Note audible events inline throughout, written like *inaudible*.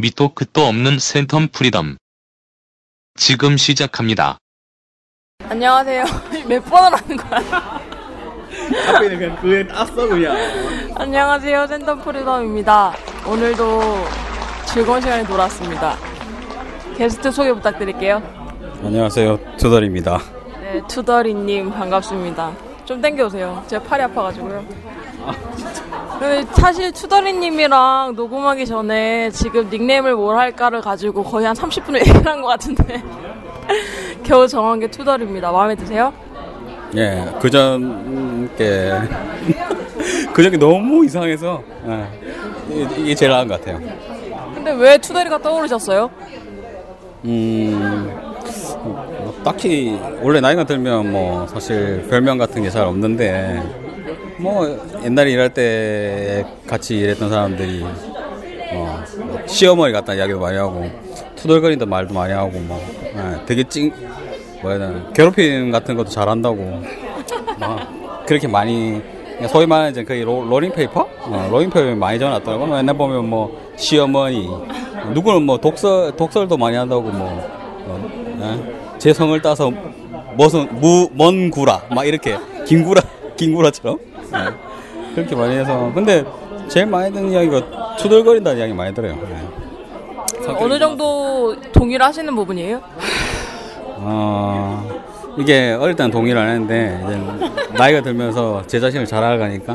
밑도 끝도 없는 센텀 프리덤. 지금 시작합니다. 안녕하세요. *laughs* 몇 번을 하는 거야? 앞에는 그냥 그에 땄어 그냥. 안녕하세요. 센텀 프리덤입니다. 오늘도 즐거운 시간이 돌아왔습니다. 게스트 소개 부탁드릴게요. 안녕하세요 투덜입니다. 네, 투더리님 반갑습니다. 좀 땡겨오세요. 제가 팔이 아파가지고요. 근데 사실 투더리님이랑 녹음하기 전에 지금 닉네임을 뭘 할까를 가지고 거의 한 30분을 *laughs* 얘기를 한 것 같은데 *laughs* 겨우 정한 게 투더리입니다. 마음에 드세요? 예, 그전께 *laughs* 그전게 너무 이상해서 예, 이게- 제일 나은 것 같아요. 근데 왜 투더리가 떠오르셨어요? 음, 뭐 딱히 원래 나이가 들면 뭐 사실 별명 같은 게 잘 없는데 뭐 옛날에 일할 때 같이 일했던 사람들이 어, 뭐 시어머니 같다는 이야기도 많이 하고 투덜거린다 말도 많이 하고 뭐 예, 되게 찡 뭐야 되나 괴롭힘 같은 것도 잘한다고 막 그렇게 많이 소위 말하는 이제 거의 로, 롤링 페이퍼? 어, 롤링 페이퍼 많이 적어놨더라고. 뭐 옛날 보면 뭐 시어머니, 누구는 뭐 독설 독설도 많이 한다고 뭐 어, 예? 제 성을 따서 무슨 무먼 구라 막 이렇게 김구라 김구라처럼 예. 그렇게 많이 해서 근데 제일 많이 듣는 이야기가 투덜거린다는 이야기 많이 들어요. 예. 어느 정도 동의를 하시는 부분이에요? 어, 이게 어릴 때는 동의를 안 했는데 나이가 들면서 제 자신을 잘 알아가니까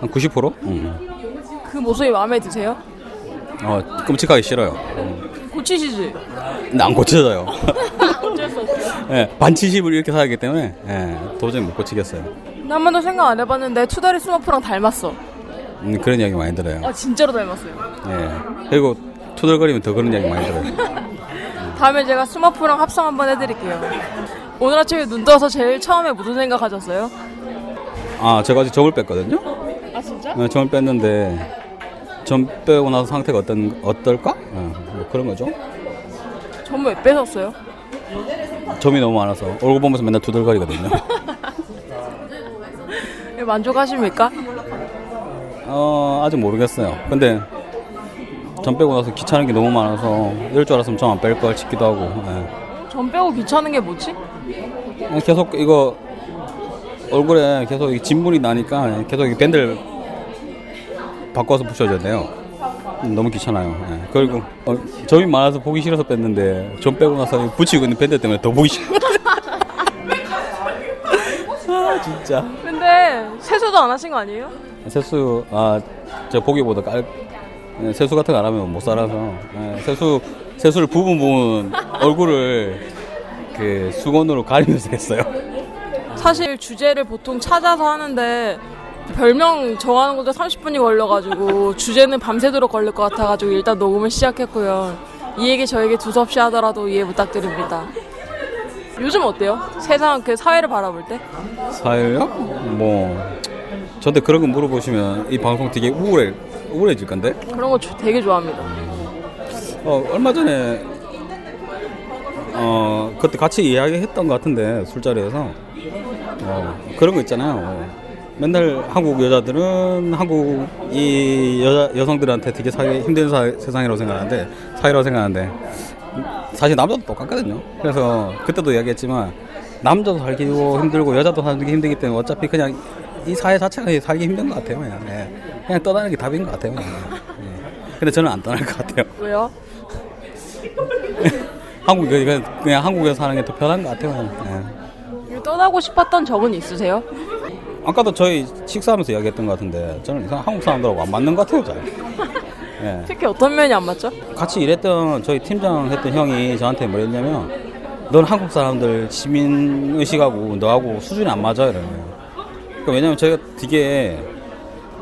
한 90%? 음. 그 모습이 마음에 드세요? 어, 끔찍하기 싫어요. 고치시지? 안 고쳐져요. *laughs* 어쩔 수 없어요. 예, 반치십을 이렇게 살기 때문에 예, 도저히 못 고치겠어요. 한 번도 생각 안 해봤는데 투다리 스머프랑 닮았어. 음, 그런 이야기 많이 들어요. 아 진짜로 닮았어요. 예. 그리고 투덜거리면 더 그런 이야기 많이 들어요. *laughs* 다음에 제가 스머프랑 합성 한번 해드릴게요. 오늘 아침에 눈 떠서 제일 처음에 무슨 생각하셨어요? 아, 제가 아직 점을 뺐거든요. 아 진짜? 네, 점을 뺐는데 점 빼고 나서 상태가 어떤 어떨까? 어, 뭐 그런 거죠. 전부 왜 뺏었어요? 점이 너무 많아서 얼굴 보면서 맨날 투덜거리거든요. *laughs* 만족하십니까? 어, 아직 모르겠어요. 근데 점 빼고 나서 귀찮은 게 너무 많아서 이럴 줄 알았으면 점 안 뺄 걸 싶기도 하고. 예. 전 빼고 귀찮은 게 뭐지? 그냥 계속 이거 얼굴에 계속 이 진물이 나니까 계속 이 밴드를 바꿔서 붙여줘야 돼요. 너무 귀찮아요. 예. 그리고 어, 점이 많아서 보기 싫어서 뺐는데 점 빼고 나서 이 붙이고 있는 밴드 때문에 더 보기 싫어. *laughs* 아 진짜. 근데 세수도 안 하신 거 아니에요? 세수 아저 보기보다 깔 예, 세수 같은 거 안 하면 못 살아서 예, 세수 세수를 부분 부분 얼굴을 그 수건으로 가리면서 했어요. 사실 주제를 보통 찾아서 하는데 별명 정하는 것도 30분이 걸려가지고 주제는 밤새도록 걸릴 것 같아가지고 일단 녹음을 시작했고요. 이 얘기 저에게 두섭시 하더라도 이해 부탁드립니다. 요즘 어때요? 세상 그 사회를 바라볼 때? 사회요? 뭐 저한테 그런 거 물어보시면 이 방송 되게 우울해 우울해질 건데. 그런 거 조- 되게 좋아합니다. 어 얼마 전에 어 그때 같이 이야기했던 것 같은데 술자리에서 어 그런 거 있잖아요. 어, 맨날 한국 여자들은 한국 이 여자 여성들한테 되게 살기 힘든 사, 세상이라고 생각하는데 사회라고 생각하는데 사실 남자도 똑같거든요. 그래서 그때도 이야기했지만 남자도 살기 힘들고 여자도 살기 힘들기 때문에 어차피 그냥 이 사회 자체가 살기 힘든 것 같아요. 그냥, 예. 그냥 떠나는 게 답인 것 같아요. 그냥. 예. 근데 저는 안 떠날 것 같아요. 왜요? *laughs* 한국 그냥, 그냥 한국에서 사는 게 더 편한 것 같아요. 그냥. 떠나고 싶었던 적은 있으세요? 예. 아까도 저희 식사하면서 이야기했던 것 같은데 저는 이상 한국 사람들하고 안 맞는 것 같아요. 잘. 예. *laughs* 특히 어떤 면이 안 맞죠? 같이 일했던 저희 팀장 했던 형이 저한테 뭐랬냐면 넌 한국 사람들 시민 의식하고 너하고 수준이 안 맞아 거예요. 그러니까 왜냐면 저희가 되게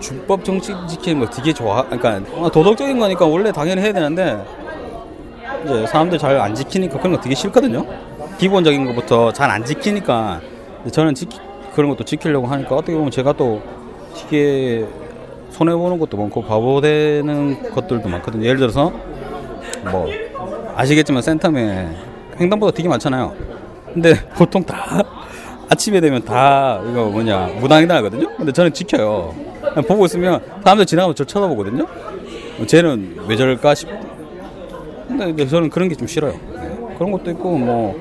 준법 정치 지키는 거 되게 좋아. 그러니까 도덕적인 거니까 원래 당연히 해야 되는데 이제 사람들 잘 안 지키니까 그런 거 되게 싫거든요. 기본적인 것부터 잘 안 지키니까 저는 지키, 그런 것도 지키려고 하니까 어떻게 보면 제가 또 되게 손해 보는 것도 많고 바보 되는 것들도 많거든요. 예를 들어서 뭐 아시겠지만 센텀에 횡단보도 되게 많잖아요. 근데 *laughs* 보통 다 아침에 되면 다 이거 뭐냐 무단횡단 하거든요. 근데 저는 지켜요. 보고 있으면 사람들 지나가면 저 쳐다보거든요. 쟤는 왜 저럴까 싶 근데 저는 그런 게 좀 싫어요. 네. 그런 것도 있고 뭐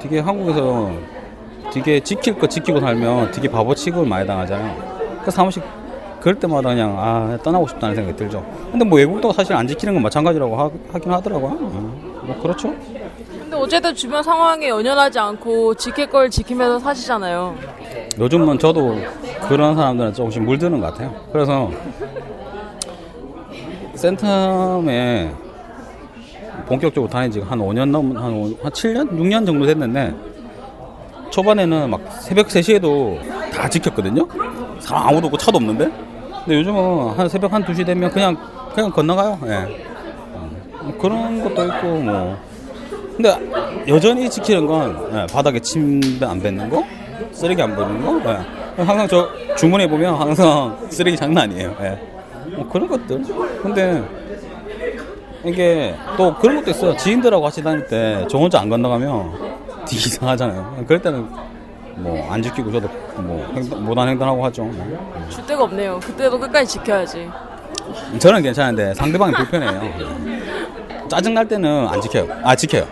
되게 한국에서 되게 지킬 거 지키고 살면 되게 바보 취급을 많이 당하잖아요. 그 사무실 그럴 때마다 그냥 아 떠나고 싶다는 생각이 들죠. 근데 뭐 외국도 사실 안 지키는 건 마찬가지라고 하, 긴 하더라고요. 음, 뭐 그렇죠. 근데 어쨌든 주변 상황에 연연하지 않고 지킬 걸 지키면서 사시잖아요. 요즘은 저도 그런 사람들은 조금씩 물드는 것 같아요. 그래서 센텀에 본격적으로 다닌 지가 한 5년 넘은, 한, 5, 한 7년? 6년 정도 됐는데, 초반에는 막 새벽 3시에도 다 지켰거든요? 사람 아무도 없고 차도 없는데? 근데 요즘은 한 새벽 한 2시 되면 그냥, 그냥 건너가요. 예. 뭐 그런 것도 있고, 뭐. 근데 여전히 지키는 건 예, 바닥에 침대 안 뱉는 거, 쓰레기 안 버리는 거. 예. 항상 저 주문해 보면 항상 *laughs* 쓰레기 장난 아니에요. 예. 뭐 그런 것들. 근데 이게 또 그런 것도 있어요. 지인들하고 같이 다닐 때 저 혼자 안 건너가면 되게 이상하잖아요. 그럴 때는 뭐 안 지키고 저도 뭐 횡단, 무단 횡단하고 하죠. 줄 데가 없네요. 그때도 끝까지 지켜야지. 저는 괜찮은데 상대방이 불편해요. 짜증 날 때는 안 지켜요. 아 지켜요.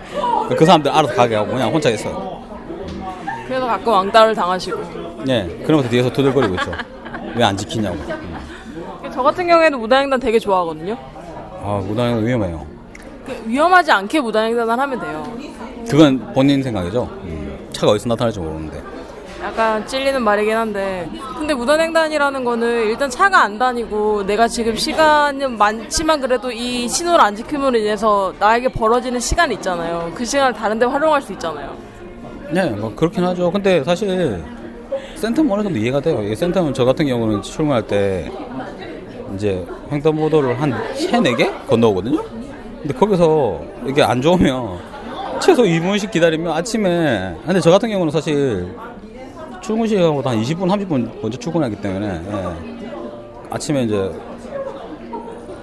그 사람들 알아서 가게 하고 그냥 혼자 있어요. 그래서 가끔 왕따를 당하시고. 예, 그러면서 뒤에서 두들거리고 있죠. 왜 안 지키냐고. 저 같은 경우에는 무단횡단 되게 좋아하거든요. 아 무단 횡단 위험해요. 그 위험하지 않게 무단횡단을 하면 돼요. 그건 본인 생각이죠. 음, 차가 어디서 나타날지 모르는데. 약간 찔리는 말이긴 한데 근데 무단횡단이라는 거는 일단 차가 안 다니고 내가 지금 시간은 많지만 그래도 이 신호를 안 지킴으로 인해서 나에게 벌어지는 시간이 있잖아요 그 시간을 다른 데 활용할 수 있잖아요 네, 뭐 그렇긴 하죠. 근데 사실 센터는 어느 정도 이해가 돼요. 이 센터는 저 같은 경우는 출근할 때 이제 횡단보도를 한 세네 개 건너오거든요. 근데 거기서 이게 안 좋으면 최소 2분씩 기다리면 아침에 근데 저 같은 경우는 사실 출근 시간보다 한 20분, 30분 먼저 출근하기 때문에 예. 아침에 이제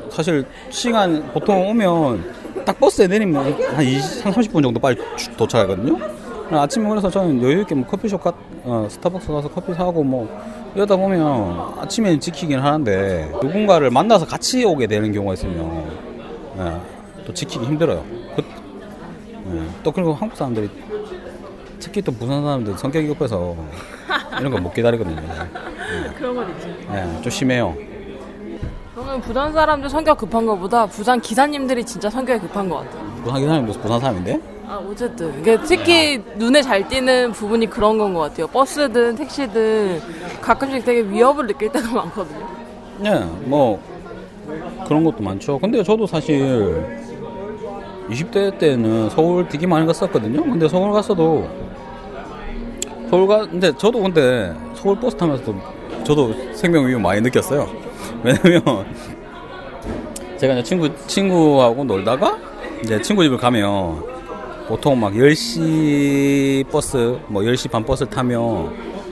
사실 시간 보통 오면 딱 버스에 내리면 한 20, 한 30분 정도 빨리 주- 도착하거든요. 아침에 그래서 저는 여유 있게 뭐 커피숍 가, 어, 스타벅스 가서 커피 사고 뭐 이러다 보면 아침에 지키긴 하는데 누군가를 만나서 같이 오게 되는 경우가 있으면 예, 또 지키기 힘들어요. 그, 예, 또 그리고 한국 사람들이 특히 또 부산 사람들 성격이 급해서 이런 거 못 기다리거든요. 그런 건 있지 예, 좀 심해요. 그러면 부산 사람들 성격 급한 것보다 부산 기사님들이 진짜 성격이 급한 것 같아요 부산 사람이 부산 사람인데? 아 어쨌든 이게 특히 눈에 잘 띄는 부분이 그런 건 것 같아요 버스든 택시든 가끔씩 되게 위협을 느낄 때가 *laughs* 많거든요 네, 뭐 그런 것도 많죠. 근데 저도 사실 20대 때는 서울 되게 많이 갔었거든요. 근데 서울 갔어도 서울 가 근데 저도 근데 서울 버스 타면서도 저도 생명 위험 많이 느꼈어요. *laughs* 왜냐면 제가 이제 친구 친구하고 놀다가 이제 친구 집을 가면 보통 막 10시 버스 뭐 10시 반 버스 타면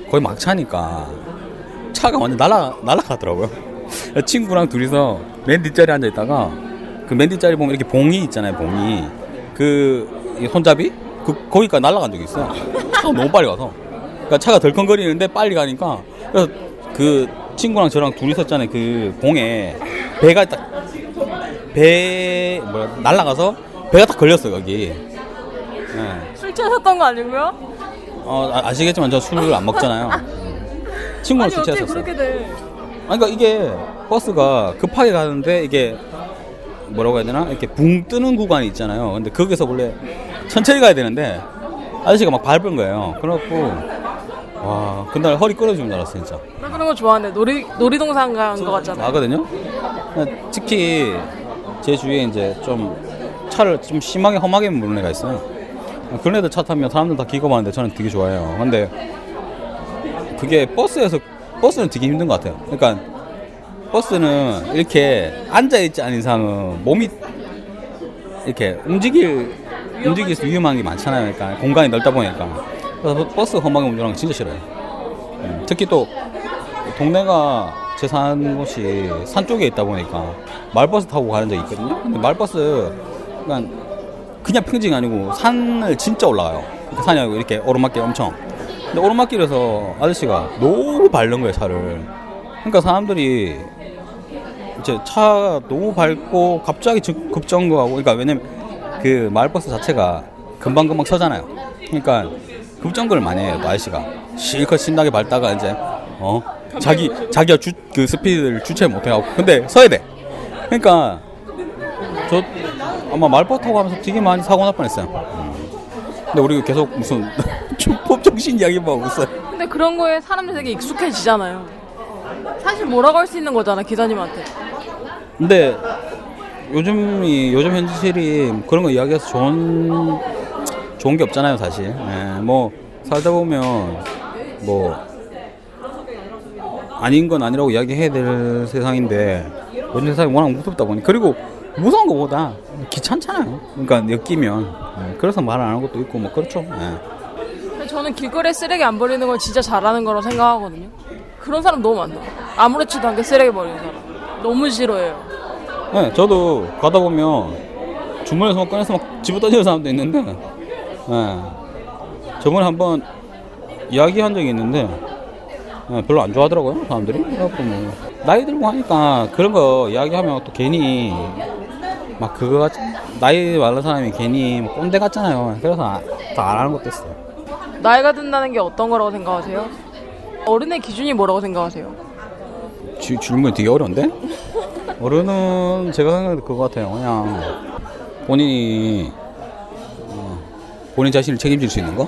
거의 막 차니까 차가 완전 날아 날아가더라고요. *laughs* 친구랑 둘이서 맨 뒷자리에 앉아 있다가 그맨 뒷자리 보면 이렇게 봉이 있잖아요, 봉이. 그이 손잡이 그 거기까지 날아간 적이 있어요. 차가 너무 빨리 가서. 그러니까 차가 덜컹거리는데 빨리 가니까 그래서 그 친구랑 저랑 둘이 섰잖아요. 그 봉에 배가 딱 배 뭐야 날아가서 배가 딱 걸렸어요 여기. 네. 술 취하셨던 거 아니고요? 어, 아, 아시겠지만 저 술을 안 먹잖아요. *laughs* 아니 술 취했었어요. 돼 아니, 그러니까 이게 버스가 급하게 가는데 이게 뭐라고 해야 되나? 이렇게 붕 뜨는 구간이 있잖아요. 근데 거기서 원래 천천히 가야 되는데 아저씨가 막 밟은 거예요. 그래갖고 와 그날 허리 끊어지는 줄 알았어 진짜. 나 그런 거 좋아하는데 놀이 놀이동산 간 거 같잖아요 나거든요. 특히 제 주위에 이제 좀 차를 좀 심하게 험하게 모르는 애가 있어요. 그런 애들 차 타면 사람들 다 기겁하는데 저는 되게 좋아해요. 근데 그게 버스에서 버스는 되게 힘든 것 같아요. 그러니까 버스는 이렇게 앉아 있지 않은 이상은 몸이 이렇게 움직일 움직일 수 위험한 게 많잖아요. 그러니까 공간이 넓다 보니까 그래서 버스 험하게 운전하는 거 진짜 싫어요. 음, 특히 또 동네가 제 사는 곳이 산 쪽에 있다 보니까 말버스 타고 가는 적이 있거든요. 근데 말버스 그냥 그냥 평지가 아니고 산을 진짜 올라가요. 그 산이 아니고 이렇게 오르막길 엄청. 근데 오르막길에서 아저씨가 너무 밟는 거예요 차를. 그러니까 사람들이 이제 차 너무 밟고 갑자기 즉- 급정거하고 그러니까 왜냐면 그 마을버스 자체가 금방금방 서잖아요. 그러니까 급정거를 많이 해요, 또 아저씨가. 실컷 신나게 밟다가 이제, 어? 자기, 자기가 주, 그 스피드를 주체 못해갖고. 근데 서야 돼. 그러니까, 저, 아마 말버스 타고 가면서 되게 많이 사고 날 뻔했어요. 음. 근데 우리 계속 무슨, *laughs* 법 정신 이야기만 하고 있어요. 근데 그런 거에 사람들이 되게 익숙해지잖아요. 사실 뭐라고 할 수 있는 거잖아, 기사님한테. 근데 요즘이 요즘 현실이 그런 거 이야기해서 좋은 좋은 게 없잖아요 사실. 예, 뭐 살다 보면 뭐 아닌 건 아니라고 이야기해야 될 세상인데 요즘 세상이 워낙 무섭다 보니 그리고 무서운 것보다 귀찮잖아요. 그러니까 엮이면 예, 그래서 말 안 하는 것도 있고 뭐 그렇죠. 예. 저는 길거리에 쓰레기 안 버리는 건 진짜 잘하는 거라고 생각하거든요. 그런 사람 너무 많다. 아무렇지도 않게 쓰레기 버리는 사람. 너무 싫어해요. 네, 저도 가다 보면 주머니에서 막 꺼내서 막 집어 던지는 사람도 있는데, 네. 저번에 한번 이야기한 적이 있는데, 네, 별로 안 좋아하더라고요, 사람들이. 그래갖고 뭐, 나이 들고 하니까 그런 거 이야기하면 또 괜히, 막 그거 같, 나이 많은 사람이 괜히 뭐 꼰대 같잖아요. 그래서 다 안 하는 것도 있어요. 나이가 든다는 게 어떤 거라고 생각하세요? 어른의 기준이 뭐라고 생각하세요? 주, 질문이 되게 어려운데? 어른은 제가 생각해도 그거 같아요. 그냥 본인이 어, 본인 자신을 책임질 수 있는 거?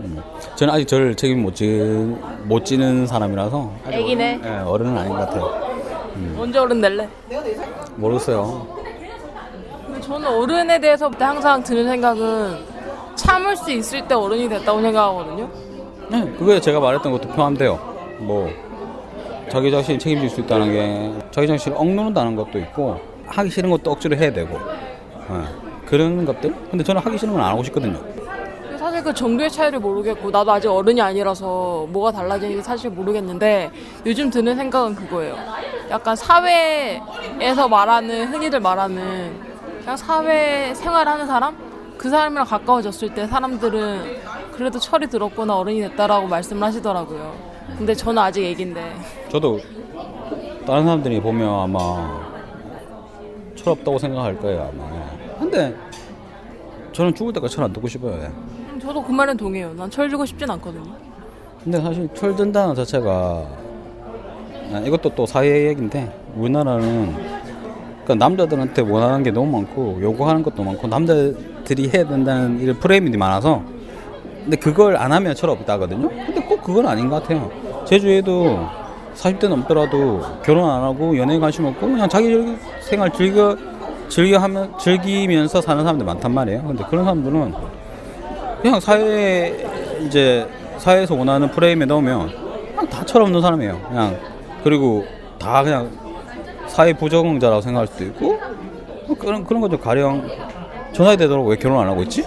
음. 저는 아직 저를 책임 못, 지, 못 지는 사람이라서 아직 애기네. 어른, 예, 어른은 아닌 것 같아요. 언제 어른 될래? 모르겠어요. 근데 저는 어른에 대해서 항상 드는 생각은 참을 수 있을 때 어른이 됐다고 생각하거든요. 네, 그거에 제가 말했던 것도 포함돼요. 뭐 자기 자신이 책임질 수 있다는 게 자기 자신을 억누른다는 것도 있고 하기 싫은 것도 억지로 해야 되고 예, 그런 것들. 근데 저는 하기 싫은 건 안 하고 싶거든요. 사실 그 정도의 차이를 모르겠고 나도 아직 어른이 아니라서 뭐가 달라지는지 사실 모르겠는데 요즘 드는 생각은 그거예요. 약간 사회에서 말하는 흔히들 말하는 그냥 사회 생활하는 사람 그 사람이랑 가까워졌을 때 사람들은 그래도 철이 들었구나 어른이 됐다라고 말씀을 하시더라고요. 근데 저는 아직 애기인데 저도 다른 사람들이 보면 아마 철없다고 생각할 거예요 아마. 예. 근데 저는 죽을 때까지 철 안 듣고 싶어요. 예. 음, 저도 그 말은 동의해요. 난 철 주고 싶진 않거든요. 근데 사실 철 든다는 자체가 아, 이것도 또 사회 얘기인데 우리나라는 그러니까 남자들한테 원하는 게 너무 많고 요구하는 것도 많고 남자들이 해야 된다는 이런 프레임이 많아서 근데 그걸 안 하면 철없다거든요. 근데 꼭 그건 아닌 것 같아요. 제주에도 40대 넘더라도 결혼 안 하고 연애에 관심 없고 그냥 자기 생활 즐겨 즐겨 하면 즐기면서 사는 사람들 많단 말이에요. 근데 그런 사람들은 그냥 사회 이제 사회에서 원하는 프레임에 넣으면 그냥 다 철없는 사람이에요. 그냥 그리고 다 그냥 사회 부적응자라고 생각할 수도 있고 뭐 그런 그런 거죠. 가령 저 나이 되도록 왜 결혼 안 하고 있지?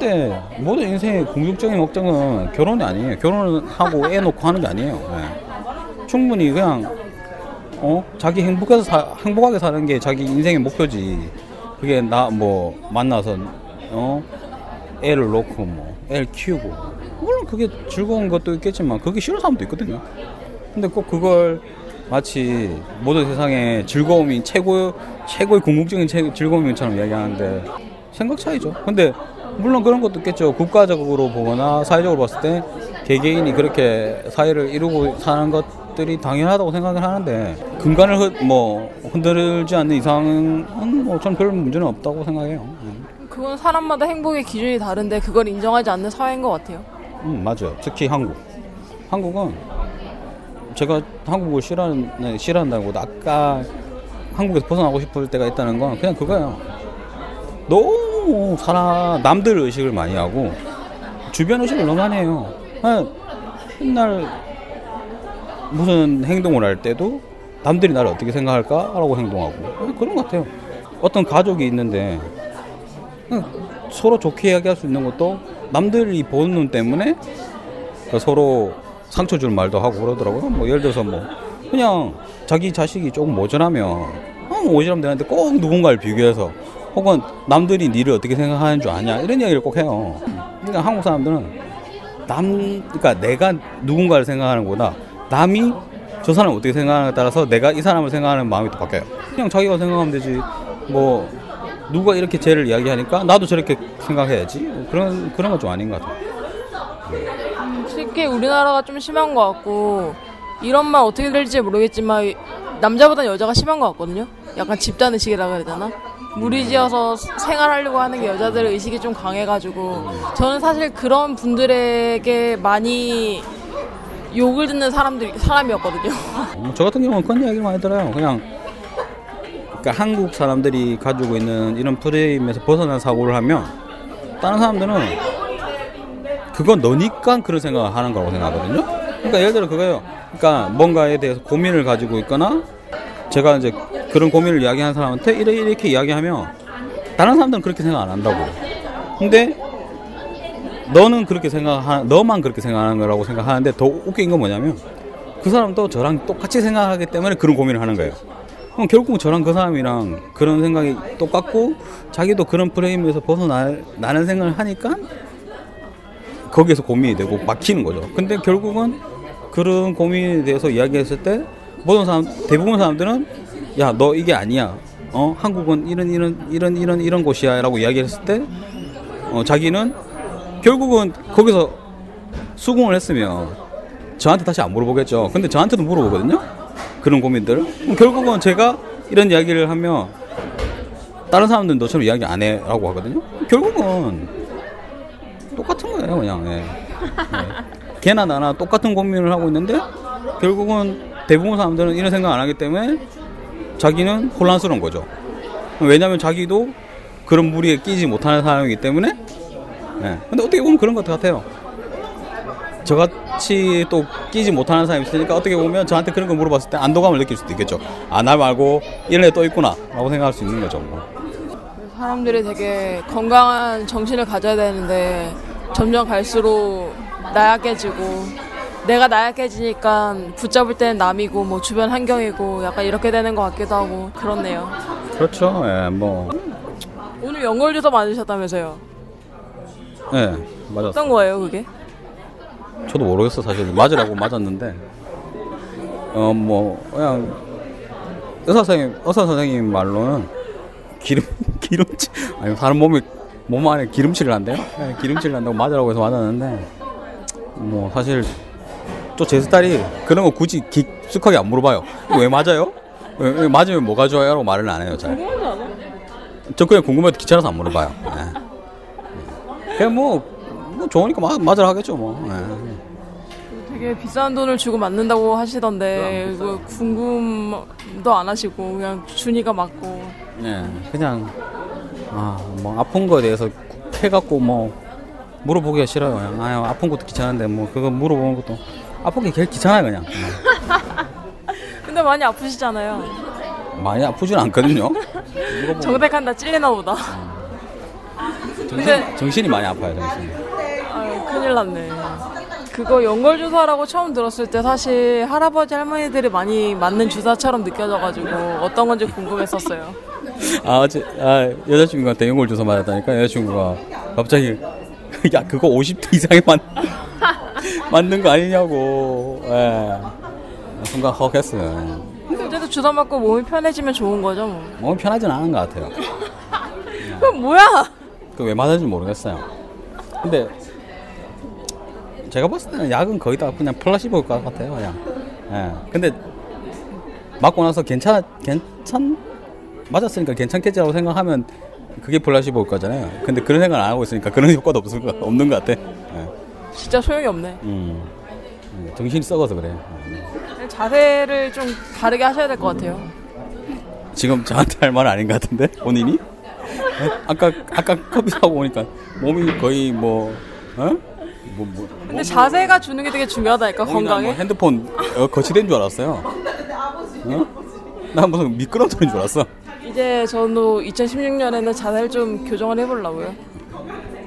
근데 모든 인생의 궁극적인 목적은 결혼이 아니에요. 결혼을 하고 애 놓고 하는 게 아니에요. 예. 충분히 그냥 어 자기 행복해서 사, 행복하게 사는 게 자기 인생의 목표지. 그게 나 뭐 만나서 어 애를 놓고 뭐 애를 키우고 물론 그게 즐거운 것도 있겠지만 그게 싫은 사람도 있거든요. 근데 꼭 그걸 마치 모든 세상에 즐거움이 최고 최고의 궁극적인 최- 즐거움처럼 이야기하는데 생각 차이죠. 근데 물론 그런 것도 있겠죠. 국가적으로 보거나 사회적으로 봤을 때 개개인이 그렇게 사회를 이루고 사는 것들이 당연하다고 생각을 하는데 근간을 흔, 뭐 흔들지 않는 이상은 뭐 전 별 문제는 없다고 생각해요. 음. 그건 사람마다 행복의 기준이 다른데 그걸 인정하지 않는 사회인 것 같아요. 음, 맞아요. 특히 한국. 한국은 제가 한국을 싫어하는, 네, 싫어한다고 아까 한국에서 벗어나고 싶을 때가 있다는 건 그냥 그거예요. 너무 사람, 남들 의식을 많이 하고 주변 의식을 너무 많이 해요. 맨날 무슨 행동을 할 때도 남들이 나를 어떻게 생각할까라고 행동하고 그런 것 같아요. 어떤 가족이 있는데 그냥 서로 좋게 이야기할 수 있는 것도 남들이 보는 눈 때문에 그 서로 상처 줄 말도 하고 그러더라고요. 뭐 예를 들어서 뭐 그냥 자기 자식이 조금 모자라면 어, 모자라면 되는데 꼭 누군가를 비교해서 혹은 남들이 니를 어떻게 생각하는 줄 아냐 이런 이야기를 꼭 해요. 그러니까 한국 사람들은 남 그러니까 내가 누군가를 생각하는 것보다 남이 저 사람 을 어떻게 생각하느냐에 따라서 내가 이 사람을 생각하는 마음이 또 바뀌어요. 그냥 자기가 생각하면 되지. 뭐 누가 이렇게 쟤를 이야기하니까 나도 저렇게 생각해야지 그런 그런 건 좀 아닌 것 같아요. 특히 우리나라가 좀 심한 것 같고 이런 말 어떻게 될지 모르겠지만 남자보다 여자가 심한 것 같거든요. 약간 집단 의식이라 그래야 되나? 무리지어서 생활하려고 하는 게 여자들 의식이 좀 강해가지고 저는 사실 그런 분들에게 많이 욕을 듣는 사람들 사람이었거든요. 어, 저 같은 경우는 그런 이야기를 많이 들어요. 그냥 그러니까 한국 사람들이 가지고 있는 이런 프레임에서 벗어난 사고를 하면 다른 사람들은 그건 너니까 그런 생각을 하는 거라고 생각하거든요. 그러니까 예를 들어 그거예요. 그러니까 뭔가에 대해서 고민을 가지고 있거나 제가 이제 그런 고민을 이야기하는 사람한테 이렇게, 이렇게 이야기하면 다른 사람들은 그렇게 생각 안 한다고. 근데 너는 그렇게 생각하, 너만 그렇게 생각하는 거라고 생각하는데 더 웃긴 건 뭐냐면 그 사람도 저랑 똑같이 생각하기 때문에 그런 고민을 하는 거예요. 그럼 결국 저랑 그 사람이랑 그런 생각이 똑같고 자기도 그런 프레임에서 벗어나는 생각을 하니까 거기에서 고민이 되고 막히는 거죠. 근데 결국은 그런 고민에 대해서 이야기했을 때 모든 사람 대부분 사람들은 야 너 이게 아니야. 어 한국은 이런 이런 이런 이런 이런 곳이야라고 이야기했을 때 어, 자기는 결국은 거기서 수긍을 했으면 저한테 다시 안 물어보겠죠. 근데 저한테도 물어보거든요. 그런 고민들. 결국은 제가 이런 이야기를 하면 다른 사람들은 너처럼 이야기 안 해라고 하거든요. 결국은 똑같은 거예요, 그냥. 예. 예. *laughs* 걔나 나나 똑같은 고민을 하고 있는데 결국은 대부분 사람들은 이런 생각 안 하기 때문에 자기는 혼란스러운 거죠. 왜냐하면 자기도 그런 무리에 끼지 못하는 사람이기 때문에. 예. 근데 어떻게 보면 그런 것 같아요. 저같이 또 끼지 못하는 사람이 있으니까 어떻게 보면 저한테 그런 거 물어봤을 때 안도감을 느낄 수도 있겠죠. 아, 날 말고 이런 애 또 있구나. 라고 생각할 수 있는 거죠. 뭐. 사람들이 되게 건강한 정신을 가져야 되는데 점점 갈수록 나약해지고 내가 나약해지니까 붙잡을 때는 남이고 뭐 주변 환경이고 약간 이렇게 되는 것 같기도 하고 그렇네요. 그렇죠. 예, 뭐. 오늘 연골주사 맞으셨다면서요? 예, 맞았어. 어떤 거예요 그게? 저도 모르겠어, 사실. 맞으라고 맞았는데. 어, 뭐, 그냥, 의사 선생님, 의사 선생님 말로는 기름, *laughs* 기름칠, 아니, 사람 몸에, 몸 안에 기름칠을 한대요? 예, 기름칠을 한다고 맞으라고 해서 맞았는데, 뭐, 사실, 또 제 스타일이 그런 거 굳이 깊숙하게 안 물어봐요. 왜 맞아요? 왜, 왜 맞으면 뭐가 좋아요? 라고 말을 안 해요, 잘. 궁금하지 않아? 저 그냥 궁금해도 귀찮아서 안 물어봐요. 예. 그냥 뭐, 뭐 좋으니까 맞, 맞으라 하겠죠, 뭐. 예. 되게 비싼 돈을 주고 맞는다고 하시던데 그 궁금도 안 하시고 그냥 준이가 맞고 예, 그냥 아, 뭐 아픈 거에 대해서 해갖고 뭐 물어보기가 싫어요. 그냥 아, 아픈 것도 귀찮은데 뭐 그거 물어보는 것도 게 제일 귀찮아요, 그냥. *laughs* 근데 많이 아프시잖아요. 예. 많이 아프진 않거든요. 정색한다 찔리나 보다. 근데 정신이 많이 아파요, 정신이. 아유, 큰일 났네. 그거 연골 주사라고 처음 들었을 때 사실 할아버지 할머니들이 많이 맞는 주사처럼 느껴져가지고 어떤 건지 궁금했었어요. 아, 어제 아, 여자친구한테 연골 주사 맞았다니까 여자친구가 갑자기 *laughs* 야 그거 50대 이상에 맞 *laughs* 맞는 거 아니냐고. 예. 순간 헉 했어요. 근데 어쨌든 주사 맞고 몸이 편해지면 좋은 거죠 뭐. 몸이 편하진 않은 것 같아요. *laughs* 그럼 뭐야? 그 왜 맞았는지 모르겠어요. 근데 제가 봤을 때는 약은 거의 다 그냥 플라시보일 것 같아요, 그냥. 예. 근데 맞고 나서 괜찮 괜찮 맞았으니까 괜찮겠지라고 생각하면 그게 플라시보일 거잖아요. 근데 그런 생각 안 하고 있으니까 그런 *laughs* 효과도 없을 것 없는 것 같아. 예. 진짜 소용이 없네. 음. 음, 정신이 썩어서 그래. 음. 자세를 좀 다르게 하셔야 될 것 같아요. 지금 저한테 할 말 아닌 것 같은데 본인이? 어? 아까 아까 커피 사고 오니까 몸이 거의 뭐 어? 뭐, 뭐, 근데 자세가 주는 게 되게 중요하다니까 건강에. 뭐 핸드폰 어, 거치된 줄 알았어요. 어? 나 무슨 미끄럼틀인 줄 알았어. 이제 저도 2016년에는 자세를 좀 교정을 해보려고요.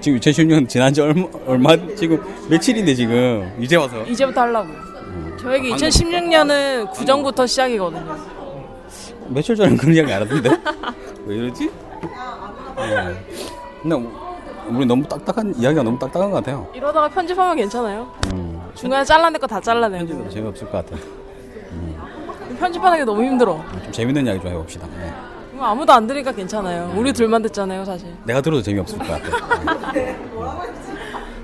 지금 2016년 지난 지 얼마, 얼마 지금 며칠인데 지금 이제 와서 이제부터 하려고. 저에게 2016년은 구정부터 시작이거든요. 며칠 전에 그런 이야기 안 하던데 *laughs* 왜 이러지? 네. 근데 우리 너무 딱딱한 이야기가 너무 딱딱한 것 같아요. 이러다가 편집하면 괜찮아요. 음. 중간에 잘라낼 거 다 잘라내고. 편집은 재미없을 것 같아. 편집하는 게 너무 힘들어. 좀 재밌는 이야기 좀 해봅시다. 네. 뭐 아무도 안 들으니까 괜찮아요. 우리 둘만 듣잖아요, 사실. 내가 들어도 재미없을 것 같아.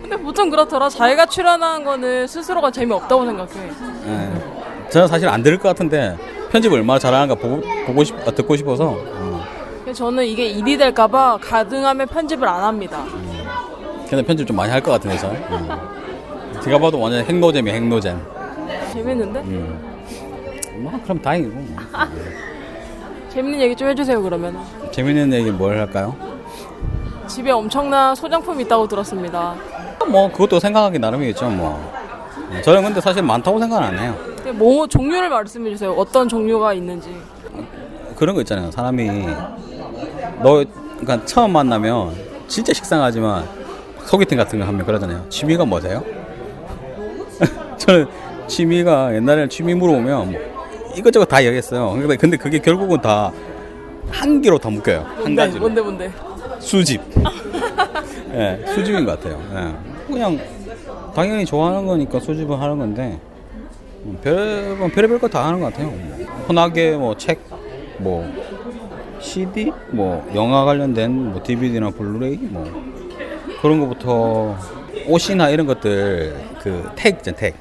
근데 보통 그렇더라. 자기가 출연하는 거는 스스로가 재미없다고 생각해. 예. 저는 사실 안 들을 것 같은데 편집을 얼마나 잘하는가 보고, 보고 싶, 아, 듣고 싶어서 어. 저는 이게 일이 될까봐 가능하면 편집을 안 합니다. 근데 편집 좀 많이 할 것 같은데 저. 음. 제가 봐도 완전 핵노잼이 핵노잼. 재밌는데? 음. 뭐 그럼 다행이고. *laughs* 뭐. 재밌는 얘기 좀 해주세요, 그러면. 재밌는 얘기 뭘 할까요? 집에 엄청난 소장품이 있다고 들었습니다. 뭐 그것도 생각하기 나름이겠죠 뭐. 저는 근데 사실 많다고 생각 안 해요. 뭐 종류를 말씀해 주세요. 어떤 종류가 있는지. 그런 거 있잖아요. 사람이 너 그러니까 처음 만나면 진짜 식상하지만 소개팅 같은 거 하면 그러잖아요. 취미가 뭐세요? *laughs* 저는 취미가 옛날에는 취미 물어보면 뭐 이것저것 다 얘기했어요. 근데 근데 그게 결국은 다 한 개로 다 묶여요. 한 뭔데, 가지로. 뭔데, 뭔데. 수집. *laughs* 예, 수집인 것 같아요. 예. 그냥 당연히 좋아하는 거니까 수집을 하는 건데 음, 별뭐 별의별 거 다 하는 것 같아요. 뭐. 흔하게 뭐 책, 뭐 CD, 뭐 영화 관련된 뭐 DVD나 블루레이 뭐 그런 거부터 옷이나 이런 것들 그 택 있잖아요, 택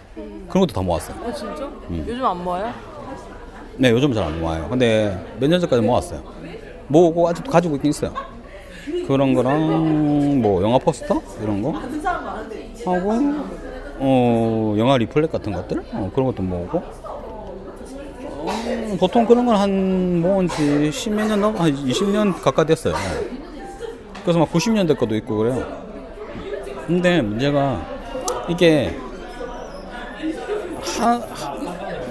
그런 것도 다 모았어요. 어, 진짜? 음. 요즘 안 모아요? 네, 요즘 잘 안 모아요. 근데 몇 년 전까지 모았어요. 모으고 아직도 가지고 있긴 있어요. 그런 거랑 뭐 영화 포스터 이런 거 하고 어 영화 리플렛 같은 것들 어, 그런 것도 모으고 어, 보통 그런 건 한 모은 지 십몇 년 넘, 한 20년 가까이 됐어요. 네. 그래서 막 90년대 것도 있고 그래요. 근데 문제가 이게 하, 하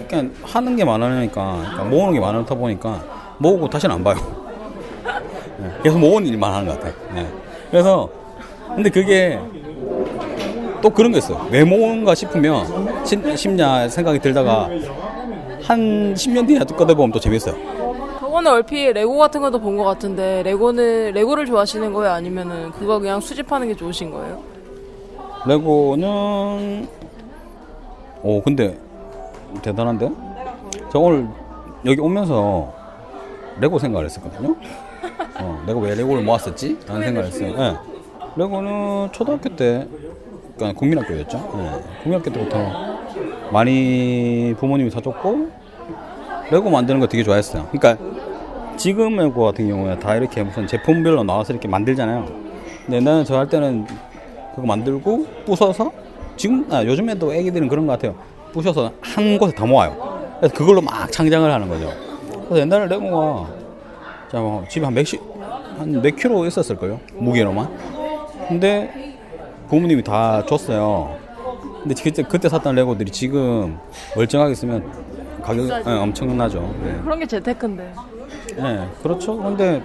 그러니까 하는 게 많으니까 그러니까 모으는 게 많다 보니까 모으고 다시는 안 봐요. *laughs* 네, 계속 모으는 일만 하는 것 같아. 네. 그래서 근데 그게 또 그런 게 있어요. 왜 모으는가 싶으면 심, 심야 생각이 들다가 한 10년 뒤에 또 꺼내보면 또 재밌어요. 저번에 얼핏 레고 같은 것도 본 것 같은데 레고는 레고를 좋아하시는 거예요? 아니면은 그거 그냥 수집하는 게 좋으신 거예요? 레고는 오 근데 대단한데? 저 오늘 여기 오면서 레고 생각을 했었거든요. 어, 내가 왜 레고를 모았었지? 라는 생각을 했어요. 예. 레고는 초등학교 때, 그러니까 국민학교였죠. 예. 국민학교 때부터 많이 부모님이 사줬고, 레고 만드는 거 되게 좋아했어요. 그러니까 지금 레고 같은 경우에 다 이렇게 무슨 제품별로 나와서 이렇게 만들잖아요. 근데 옛날에 저할 때는 그거 만들고 부숴서 지금 아, 요즘에도 애기들은 그런 것 같아요. 부셔서 한 곳에 다 모아요. 그래서 그걸로 막 창작을 하는 거죠. 그래서 옛날에 레고가 자, 뭐 집에 한 몇십 한몇 킬로 있었을 거예요. 무게로만. 근데 부모님이 다 줬어요. 근데 그때 그때 샀던 레고들이 지금 멀쩡하게 쓰면 가격이 예, 엄청나죠. 네. 그런 게 재테크인데. 네, 그렇죠. 근데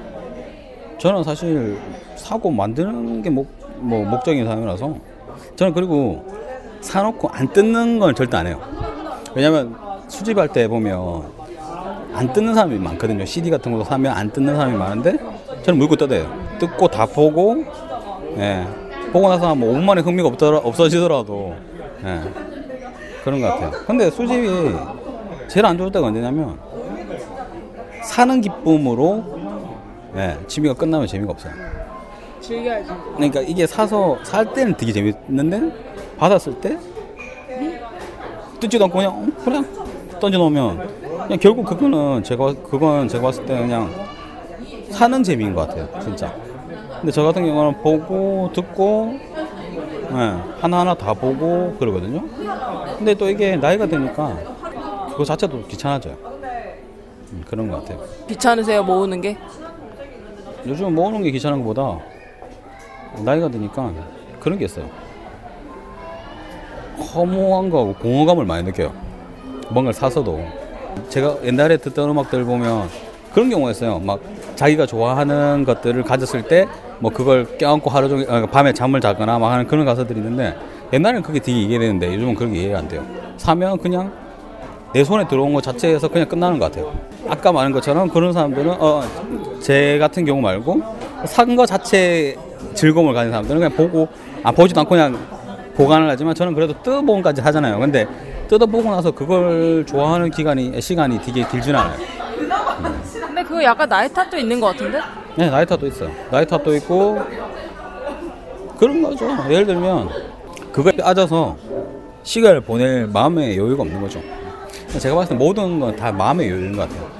저는 사실 사고 만드는 게 목, 뭐 목적인 사람이라서 저는 그리고 사놓고 안 뜯는 건 절대 안 해요. 왜냐면 수집할 때 보면 안 뜯는 사람이 많거든요. CD 같은 것도 사면 안 뜯는 사람이 많은데 저는 물고 뜯어요. 뜯고 다 보고, 예. 보고 나서 뭐 5분 만에 흥미가 없더라, 없어지더라도, 예. 그런 것 같아요. 근데 수집이 제일 안 좋을 때가 언제냐면 사는 기쁨으로 예, 취미가 끝나면 재미가 없어요. 즐겨야지. 그러니까 이게 사서 살 때는 되게 재밌는데 받았을 때? 뜯지도 않고 그냥 어, 그냥 던져 놓으면. 그냥 결국 그거는 제가 그건 제가 봤을 때 그냥 사는 재미인 것 같아요 진짜. 근데 저 같은 경우는 보고 듣고 예, 하나하나 다 보고 그러거든요. 근데 또 이게 나이가 드니까 그거 자체도 귀찮아져요. 음, 그런 것 같아요. 귀찮으세요 모으는 게? 요즘 모으는 게 귀찮은 것보다 나이가 드니까 그런 게 있어요. 허무한 거하고 공허감을 많이 느껴요. 뭔가를 사서도. 제가 옛날에 듣던 음악들 보면 그런 경우가 있어요. 막 자기가 좋아하는 것들을 가졌을 때 뭐 그걸 껴안고 하루 종일 어, 밤에 잠을 자거나 막 하는 그런 가사들이 있는데 옛날에는 그게 되게 이해되는데 요즘은 그런 게 이해가 안 돼요. 사면 그냥 내 손에 들어온 것 자체에서 그냥 끝나는 것 같아요. 아까 말한 것처럼 그런 사람들은 어, 제 같은 경우 말고 산거 자체 즐거움을 가진 사람들은 그냥 보고 아 보지도 않고 그냥 보관을 하지만 저는 그래도 뜯어보기까지 하잖아요. 근데 뜯어보고 나서 그걸 좋아하는 기간이 시간이 되게 길진 않아요. 근데 그 약간 나이 탓도 있는 것 같은데? 네, 나이 탓도 있어요. 나이 탓도 있고 그런 거죠. 예를 들면 그거에 빠져서 시간을 보낼 마음의 여유가 없는 거죠. 제가 봤을 때 모든 건 다 마음의 여유인 것 같아요.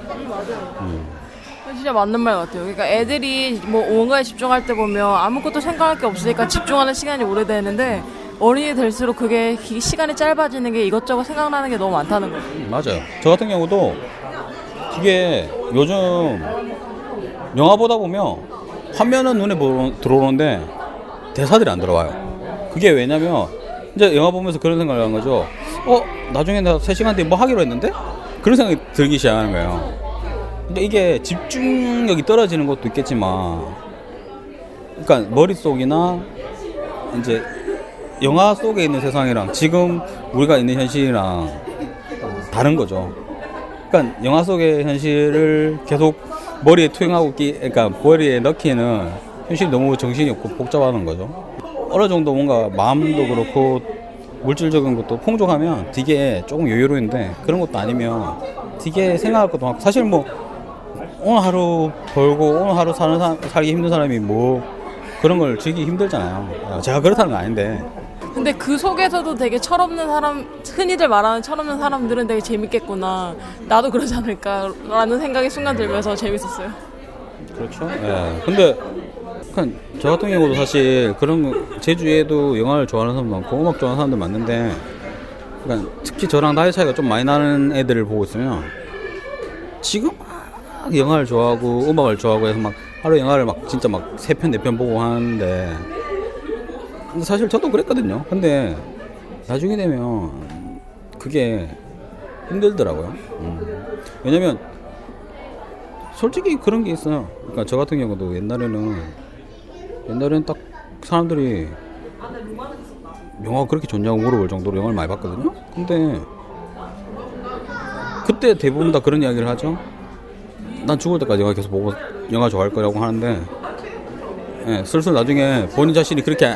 진짜 맞는 말 같아요. 그러니까 애들이 뭐 뭔가에 집중할 때 보면 아무것도 생각할 게 없으니까 집중하는 시간이 오래되는데 어른이 될수록 그게 기- 시간이 짧아지는 게 이것저것 생각나는 게 너무 많다는 거죠. 맞아요. 저 같은 경우도 이게 요즘 영화 보다 보면 화면은 눈에 들어오는데 대사들이 안 들어와요. 그게 왜냐면 이제 영화 보면서 그런 생각을 하는 거죠. 어, 나중에 나 3시간 뒤에 뭐 하기로 했는데? 그런 생각이 들기 시작하는 거예요. 근데 이게 집중력이 떨어지는 것도 있겠지만, 그러니까 머릿속이나 이제 영화 속에 있는 세상이랑 지금 우리가 있는 현실이랑 다른 거죠. 그러니까 영화 속의 현실을 계속 머리에 투영하고 끼, 그러니까 머리에 넣기에는 현실이 너무 정신이 없고 복잡하는 거죠. 어느 정도 뭔가 마음도 그렇고 물질적인 것도 풍족하면 되게 조금 여유로운데 그런 것도 아니면 되게 생각할 것도 많고 사실 뭐 오늘 하루 벌고 오늘 하루 사는 사, 살기 힘든 사람이 뭐 그런 걸 즐기기 힘들잖아요. 제가 그렇다는 건 아닌데 근데 그 속에서도 되게 철없는 사람, 흔히들 말하는 철없는 사람들은 되게 재밌겠구나. 나도 그러지 않을까라는 생각이 순간 들면서 재밌었어요. 그렇죠. 예. 근데 저 같은 경우도 사실 그런 거- 제 주위에도 영화를 좋아하는 사람도 많고 음악 좋아하는 사람도 많은데 그러니까 특히 저랑 나이 차이가 좀 많이 나는 애들을 보고 있으면 지금 막 영화를 좋아하고 음악을 좋아하고 해서 막 하루 영화를 막 진짜 막 세 편 네 편 보고 하는데 근데 사실 저도 그랬거든요. 근데 나중에 되면 그게 힘들더라고요. 음. 왜냐면 솔직히 그런 게 있어요. 그러니까 저 같은 경우도 옛날에는 옛날에는 딱 사람들이 영화가 그렇게 좋냐고 물어볼 정도로 영화를 많이 봤거든요. 근데 그때 대부분 다 그런 이야기를 하죠. 난 죽을 때까지 영화 계속 보고 영화 좋아할 거라고 하는데 예, 슬슬 나중에 본인 자신이 그렇게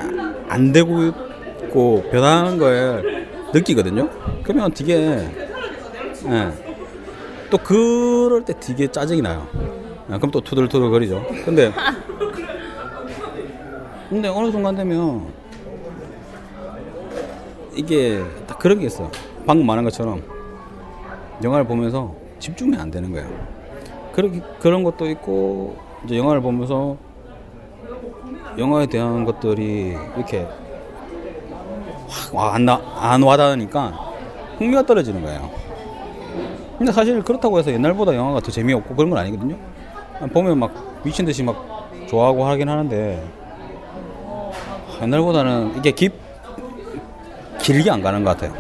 안 되고 있고 변하는 걸 느끼거든요. 그러면 되게 예, 또 그럴 때 되게 짜증이 나요. 아, 그럼 또 투덜투덜 거리죠. 근데 근데 어느 순간 되면 이게 딱 그런 게 있어요. 방금 말한 것처럼 영화를 보면서 집중이 안 되는 거예요. 그런 그런 것도 있고 이제 영화를 보면서 영화에 대한 것들이 이렇게 확안 안 와닿으니까 흥미가 떨어지는 거예요. 근데 사실 그렇다고 해서 옛날보다 영화가 더 재미없고 그런 건 아니거든요. 보면 막 미친 듯이 막 좋아하고 하긴 하는데 옛날보다는 이게 깊 길게 안 가는 것 같아요.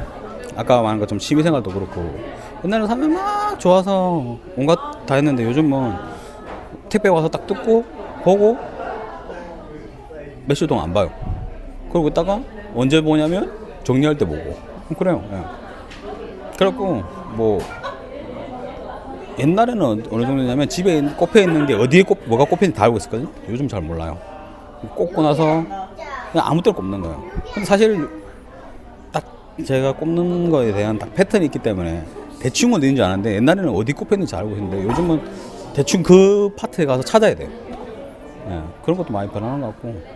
아까 말한 것처럼 취미생활도 그렇고 옛날에 사면 막 좋아서 온갖 다 했는데 요즘은 택배 와서 딱 뜯고 보고 며칠 동안 안 봐요. 그러고 있다가 언제 보냐면 정리할 때 보고 그래요. 예. 그렇고 뭐 옛날에는 어느 정도냐면 집에 꼽혀 있는 게 어디에 꼽 뭐가 꼽혀있는지 다 알고 있었거든요. 요즘 잘 몰라요. 꼽고 나서 그냥 아무 때나 꼽는 거예요. 근데 사실 딱 제가 꼽는 거에 대한 딱 패턴이 있기 때문에 대충은 어디인지 아는데 옛날에는 어디 꼽혔는지 알고 있는데 요즘은 대충 그 파트에 가서 찾아야 돼요. 예, 그런 것도 많이 변하는 것 같고.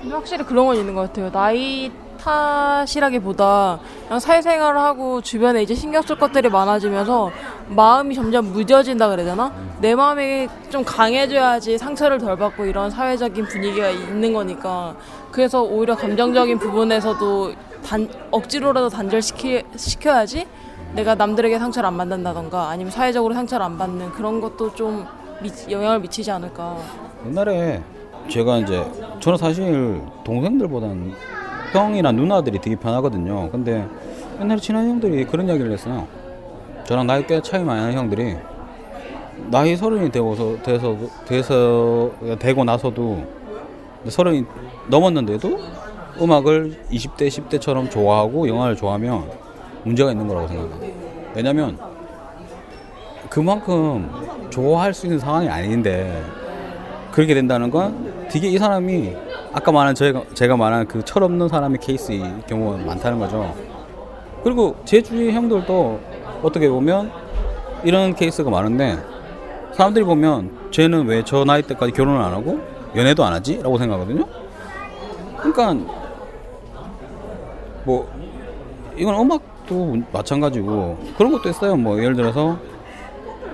근데 확실히 그런 건 있는 것 같아요. 나이 탓이라기보다 그냥 사회생활을 하고 주변에 이제 신경 쓸 것들이 많아지면서 마음이 점점 무뎌진다 그래야 되나? 내 마음이 좀 강해져야지 상처를 덜 받고 이런 사회적인 분위기가 있는 거니까 그래서 오히려 감정적인 부분에서도 단, 억지로라도 단절시키, 시켜야지 내가 남들에게 상처를 안 받는다던가 아니면 사회적으로 상처를 안 받는 그런 것도 좀 미- 영향을 미치지 않을까. 옛날에 제가 이제 저는 사실 동생들보다는 형이나 누나들이 되게 편하거든요. 근데 옛날에 친한 형들이 그런 이야기를 했어요. 저랑 나이 꽤 차이 많이 형들이 나이 서른이 되어서 돼서 돼서 되고 나서도 서른이 넘었는데도 음악을 20대 10대처럼 좋아하고 영화를 좋아하면 문제가 있는 거라고 생각해요. 왜냐면 그만큼 좋아할 수 있는 상황이 아닌데 그렇게 된다는 건 되게 이 사람이 아까 말한 제가, 제가 말한 그 철없는 사람의 케이스의 경우가 많다는 거죠. 그리고 제 주위 형들도 어떻게 보면 이런 케이스가 많은데 사람들이 보면 쟤는 왜 저 나이 때까지 결혼을 안 하고 연애도 안 하지? 라고 생각하거든요. 그러니까 뭐 이건 음악도 마찬가지고 그런 것도 있어요. 뭐 예를 들어서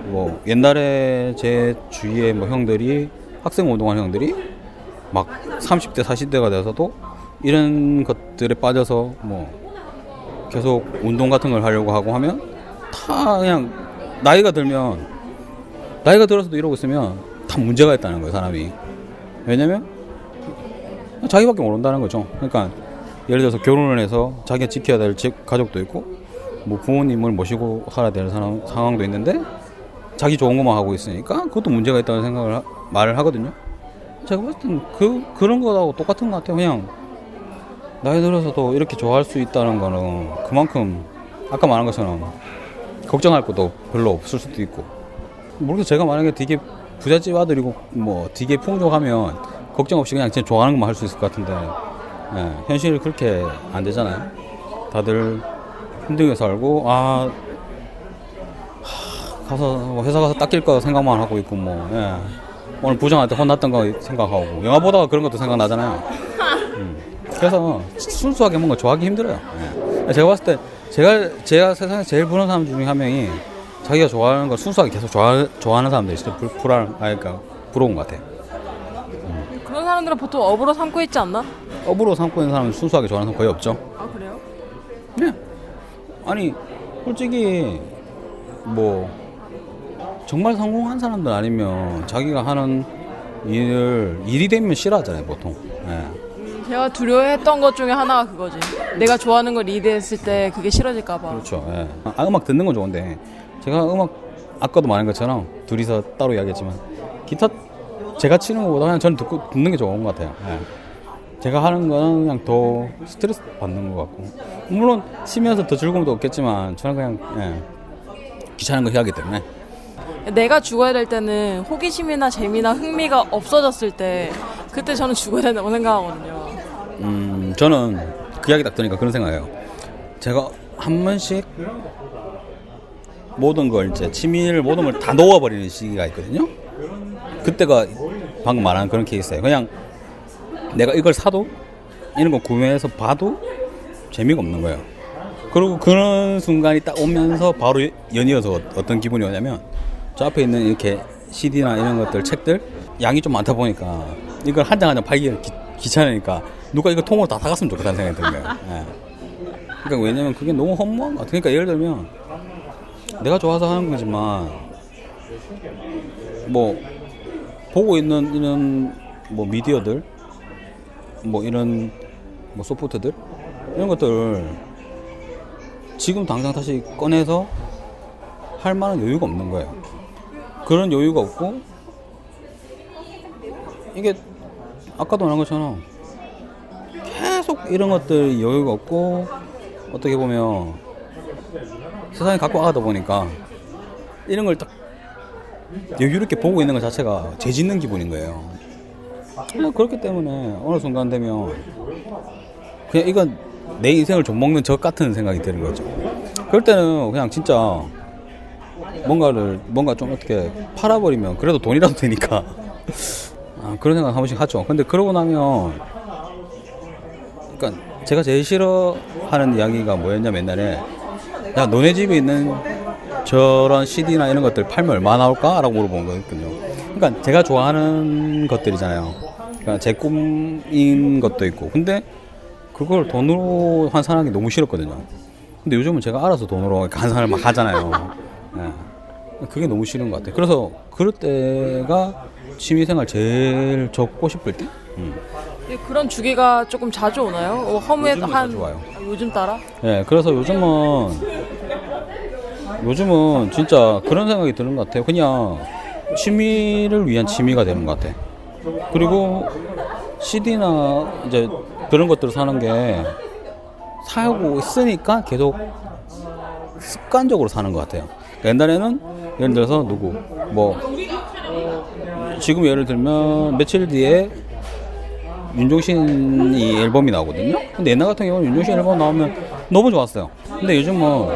뭐 옛날에 제 주위에 뭐 형들이 학생 운동한 형들이 막 30대 40대가 돼서도 이런 것들에 빠져서 뭐 계속 운동 같은 걸 하려고 하고 하면 다 그냥 나이가 들면 나이가 들어서도 이러고 있으면 다 문제가 있다는 거예요 사람이. 왜냐면 자기밖에 모른다는 거죠. 그러니까 예를 들어서 결혼을 해서 자기가 지켜야 될 집, 가족도 있고 뭐 부모님을 모시고 살아야 될 상황도 있는데 자기 좋은 것만 하고 있으니까 그것도 문제가 있다는 생각을 하- 말을 하거든요. 제가 봤을 땐 그, 그런 거하고 똑같은 것 같아요. 그냥 나이 들어서도 이렇게 좋아할 수 있다는 거는 그만큼 아까 말한 것처럼 걱정할 것도 별로 없을 수도 있고. 모르겠어 제가 만약에 되게 부잣집 아들이고 뭐 되게 풍족하면 걱정 없이 그냥 진짜 좋아하는 것만 할 수 있을 것 같은데 예, 현실이 그렇게 안 되잖아요. 다들 힘들게 살고 아 하, 가서 뭐 회사 가서 닦일 거 생각만 하고 있고 뭐 예. 오늘 부장한테 혼났던 거 생각하고 영화 보다가 그런 것도 생각나잖아요 음. 그래서 순수하게 뭔가 좋아하기 힘들어요 예. 제가 봤을 때 제가 제가 세상에 제일 부러운 사람 중에 한 명이 자기가 좋아하는 걸 순수하게 계속 좋아, 좋아하는 사람들이 진짜 불, 불안 아니 그러니까 부러운 것 같아 그런 사람들은 보통 업으로 삼고 있지 않나? 업으로 삼고 있는 사람은 순수하게 좋아하는 사람 거의 없죠 아 그래요? 네. 아니 솔직히 뭐 정말 성공한 사람들 아니면 자기가 하는 일을 일이 되면 싫어하잖아요 보통. 예. 제가 두려워했던 것 중에 하나가 그거지. 내가 좋아하는 걸 리드했을 때 그게 싫어질까봐. 그렇죠. 예. 아, 음악 듣는 건 좋은데 제가 음악 아까도 말한 것처럼 둘이서 따로 이야기했지만 기타 제가 치는 것보다 그냥 저는 듣고 듣는 게 좋은 것 같아요. 예. 제가 하는 거는 그냥 더 스트레스 받는 것 같고 물론 치면서 더 즐거움도 없겠지만 저는 그냥 예. 귀찮은 거 해야 하기 때문에 내가 죽어야 될 때는 호기심이나 재미나 흥미가 없어졌을 때 그때 저는 죽어야 된다고 생각하거든요. 음, 저는 그 이야기 딱 들으니까 그런 생각해요. 제가 한 번씩 모든 걸 이제 취미를 모든 걸 다 놓아버리는 시기가 있거든요. 그때가 방금 말한 그런 케이스예요. 그냥 내가 이걸 사도 이런 거 구매해서 봐도 재미가 없는 거예요. 그리고 그런 순간이 딱 오면서 바로 연이어서 어떤 기분이 오냐면 저 앞에 있는 이렇게 CD나 이런 것들 책들 양이 좀 많다 보니까 이걸 한 장 한 장 팔기가 기, 귀찮으니까 누가 이거 통으로 다 사갔으면 좋겠다는 생각이 드는 거예요. 예. 그러니까 왜냐면 그게 너무 허무한 것 같아요. 그러니까 예를 들면 내가 좋아서 하는 거지만 뭐 보고 있는 이런 뭐 미디어들 뭐 이런 뭐 소프트들 이런 것들 지금 당장 다시 꺼내서 할 만한 여유가 없는 거예요. 그런 여유가 없고 이게 아까도 말한 것처럼 계속 이런 것들 여유가 없고 어떻게 보면 세상에 갖고 와다 보니까 이런 걸 딱 여유롭게 보고 있는 것 자체가 죄 짓는 기분인 거예요. 그렇기 때문에 어느 순간 되면 그냥 이건 내 인생을 좀 먹는 적 같은 생각이 드는 거죠. 그럴 때는 그냥 진짜 뭔가를 뭔가 좀 어떻게 팔아버리면 그래도 돈이라도 되니까 아, 그런 생각 한 번씩 하죠. 근데 그러고 나면 그러니까 제가 제일 싫어하는 이야기가 뭐였냐면 옛날에 야 너네 집에 있는 저런 CD나 이런 것들 팔면 얼마 나올까? 라고 물어본 거였거든요. 그러니까 제가 좋아하는 것들이잖아요. 그러니까 제 꿈인 것도 있고. 근데 그걸 돈으로 환산하기 너무 싫었거든요. 근데 요즘은 제가 알아서 돈으로 환산을 막 하잖아요. 예. 그게 너무 싫은 것 같아요. 그래서 그럴 때가 취미생활 제일 적고 싶을 때? 음. 근데 그런 주기가 조금 자주 오나요? 어, 허무에 한. 아, 요즘 따라? 예, 그래서 요즘은 요즘은 진짜 그런 생각이 드는 것 같아요. 그냥 취미를 위한 취미가 되는 것 같아. 그리고 CD나 이제 그런 것들을 사는 게 사고 있으니까 계속 습관적으로 사는 것 같아요. 그러니까 옛날에는 예를 들어서 누구 뭐 지금 예를 들면 며칠 뒤에 윤종신이 앨범이 나오거든요. 근데 옛날 같은 경우는 윤종신 앨범 나오면 너무 좋았어요. 근데 요즘은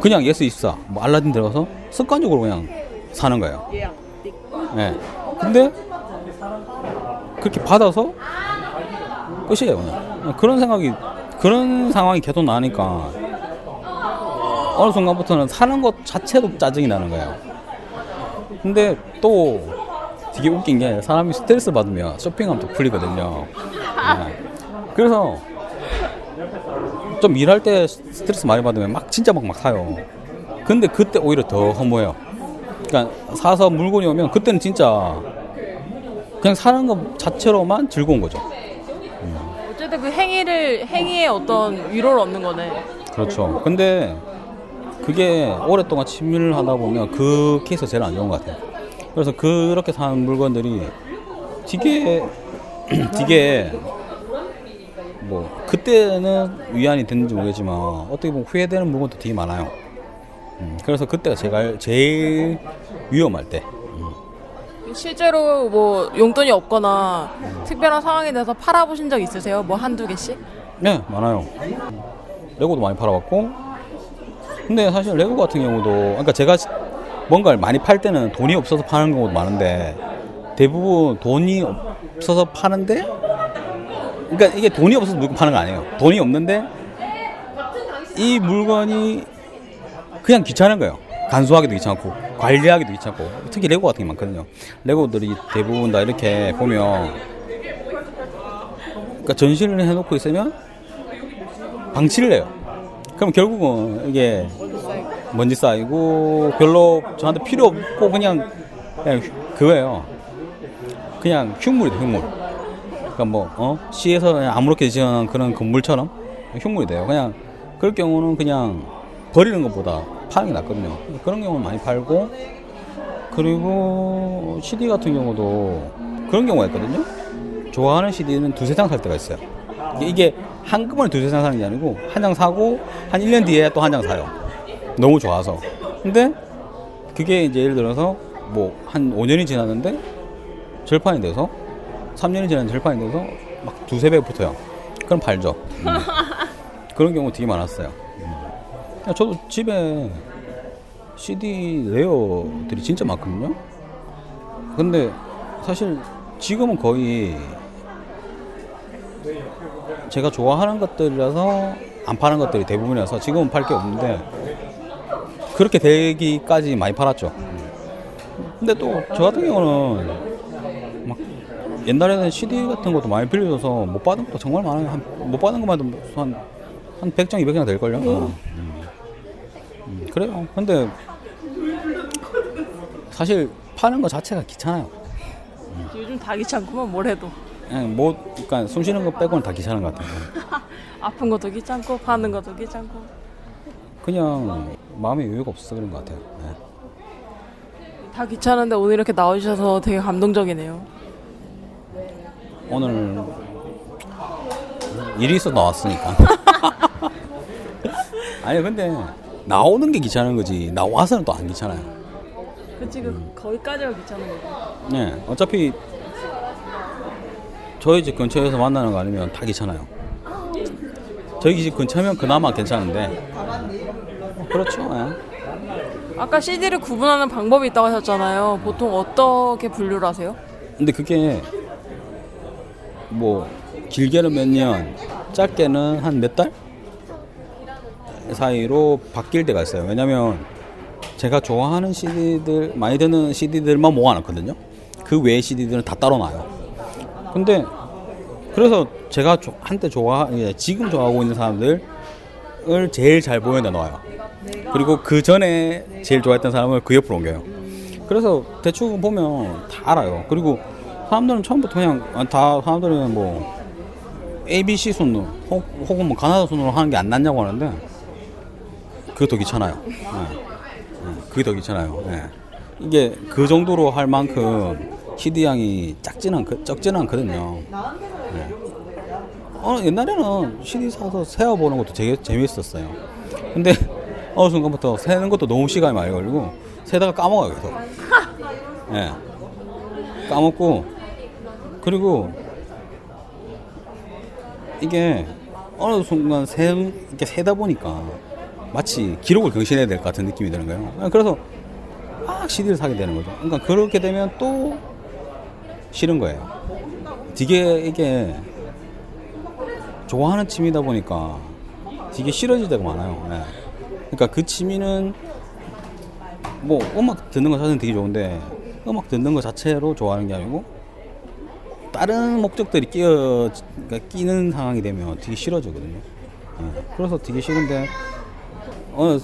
그냥 예스24, 뭐 알라딘 들어가서 습관적으로 그냥 사는 거예요. 예. 근데 그렇게 받아서 끝이에요. 그냥. 그런 생각이 그런 상황이 계속 나니까 어느 순간부터는 사는 것 자체도 짜증이 나는 거예요. 근데 또 되게 웃긴 게 사람이 스트레스 받으면 쇼핑하면 또 풀리거든요. 네. 그래서 좀 일할 때 스트레스 많이 받으면 막 진짜 막 막 사요. 근데 그때 오히려 더 허무해요. 그러니까 사서 물건이 오면 그때는 진짜 그냥 사는 것 자체로만 즐거운 거죠. 어쨌든 그 행위를 행위에 어떤 위로를 얻는 거네. 그렇죠. 근데 그게 오랫동안 침밀을 하다 보면 그 케이스가 제일 안 좋은 것 같아요. 그래서 그렇게 사는 물건들이 되게 되게 *clears throat* 뭐 그때는 위안이 됐는지 모르겠지만 어떻게 보면 후회되는 물건도 되게 많아요. 음, 그래서 그때가 제가 제일 위험할 때. 실제로 뭐 용돈이 없거나 특별한 상황이 돼서 팔아보신 적 있으세요? 뭐 한두 개씩? 네, 많아요. 레고도 많이 팔아봤고, 근데 사실 레고 같은 경우도, 그러니까 제가 뭔가를 많이 팔 때는 돈이 없어서 파는 경우도 많은데, 대부분 돈이 없어서 파는데, 그러니까 이게 돈이 없어서 물건 파는 거 아니에요. 돈이 없는데, 이 물건이 그냥 귀찮은 거예요. 간소하기도 귀찮고, 관리하기도 귀찮고, 특히 레고 같은 게 많거든요. 레고들이 대부분 다 이렇게 보면, 그러니까 전시를 해놓고 있으면 방치를 해요. 그럼 결국은 이게 먼지 쌓이고 별로 저한테 필요 없고 그냥 그냥 그거예요. 그냥 흉물이다 흉물. 그러니까 뭐 어? 시에서 그냥 아무렇게 지어놓은 그런 건물처럼 흉물이 돼요. 그냥 그럴 경우는 그냥 버리는 것보다 파는 게 낫거든요. 그런 경우는 많이 팔고 그리고 CD 같은 경우도 그런 경우가 있거든요. 좋아하는 CD는 두세 장 살 때가 있어요. 이게 한꺼번에 두세 장 사는 게 아니고 한 장 사고 한 1년 뒤에 또 한 장 사요. 너무 좋아서. 근데 그게 이제 예를 들어서 뭐 한 5년이 지났는데 절판이 돼서 3년이 지났는데 절판이 돼서 막 두세 배 붙어요. 그럼 팔죠. 음. 그런 경우 되게 많았어요. 음. 저도 집에 CD 레어들이 진짜 많거든요. 근데 사실 지금은 거의 제가 좋아하는 것들이라서 안 파는 것들이 대부분이라서 지금은 팔 게 없는데 그렇게 되기까지 많이 팔았죠. 근데 또 저 같은 경우는 막 옛날에는 CD 같은 것도 많이 빌려줘서 못 받은 것도 정말 많아요. 한, 못 받은 것만 해도 한, 한 100장, 200장 될걸요? 어. 음. 음, 그래요. 근데 사실 파는 것 자체가 귀찮아요. 요즘 다 귀찮구만 뭘 해도. 그냥 뭐, 그러니까 숨 쉬는 거 빼고는 다 귀찮은 것 같아요. *laughs* 아픈 것도 귀찮고 파는 것도 귀찮고. 그냥 마음의 여유가 없어서 그런 것 같아요. 네. 다 귀찮은데 오늘 이렇게 나와주셔서 되게 감동적이네요. 오늘 일이 있어 나왔으니까. *laughs* 아니 근데 나오는 게 귀찮은 거지 나와서는 또 안 귀찮아요. 그치 그 거기까지가 귀찮은 거고. 네, 어차피 저희 집 근처에서 만나는 거 아니면 다 귀찮아요. 저희 집 근처면 그나마 괜찮은데. 그렇죠. 예. 아까 CD를 구분하는 방법이 있다고 하셨잖아요. 보통 어떻게 분류를 하세요? 근데 그게 뭐 길게는 몇 년, 짧게는 한 몇 달 사이로 바뀔 때가 있어요. 왜냐면 제가 좋아하는 CD들 많이 듣는 CD들만 모아놨거든요. 그 외의 CD들은 다 따로 놔요. 근데 그래서 제가 조- 한때 좋아 예, 지금 좋아하고 있는 사람들을 제일 잘 보여내 놓아요. 그리고 그 전에 제일 좋아했던 사람을 그 옆으로 옮겨요. 그래서 대충 보면 다 알아요. 그리고 사람들은 처음부터 그냥 아, 다 사람들은 뭐 A, B, C 순으로 혹, 혹은 뭐 가나다 순으로 하는 게 안 낫냐고 하는데 더 귀찮아요. 예. 예, 그게 더 귀찮아요. 예. 이게 그 정도로 할 만큼 CD 양이 작지는 않, 적지는 않거든요. 예. 어, 옛날에는 CD 사서 세어보는 것도 되게 재밌었어요. 근데 *laughs* 어느 순간부터 세는 것도 너무 시간이 많이 걸리고 세다가 까먹어요 계속. 예. *laughs* 까먹고 그리고 이게 어느 순간 세, 이렇게 세다 보니까 마치 기록을 경신해야 될 것 같은 느낌이 드는 거예요. 그래서 막 CD를 사게 되는 거죠. 그러니까 그렇게 되면 또 싫은 거예요. 되게 이게 좋아하는 취미다 보니까 되게 싫어질 때가 많아요. 예. 그러니까 그 취미는 뭐 음악 듣는 거 자체는 되게 좋은데 음악 듣는 거 자체로 좋아하는 게 아니고 다른 목적들이 끼어 그러니까 끼는 상황이 되면 되게 싫어지거든요. 예. 그래서 되게 싫은데 어느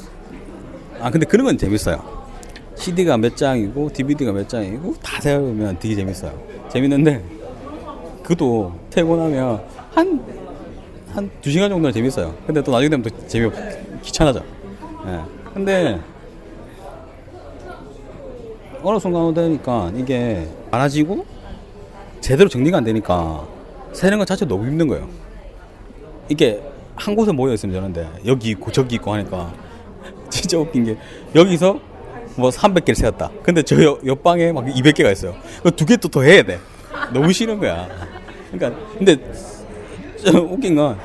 아 근데 그런 건 재밌어요. CD가 몇 장이고 DVD가 몇 장이고 다 세우면 되게 재밌어요. 재밌는데 태고 나면 한 한 두 시간 정도는 재밌어요. 근데 또 나중에 되면 또 재미 귀찮아져. 예. 근데 어느 순간 되니까 이게 많아지고 제대로 정리가 안 되니까 세는 것 자체 너무 힘든 거예요. 이게 한 곳에 모여 있으면 되는데 여기 있고 저기 있고 하니까 *laughs* 진짜 웃긴 게 여기서 뭐 300개를 세웠다. 근데 저 옆, 옆방에 막 200개가 있어요. 두개 또 더 해야 돼. 너무 싫은 거야. 그러니까 근데 좀 웃긴 건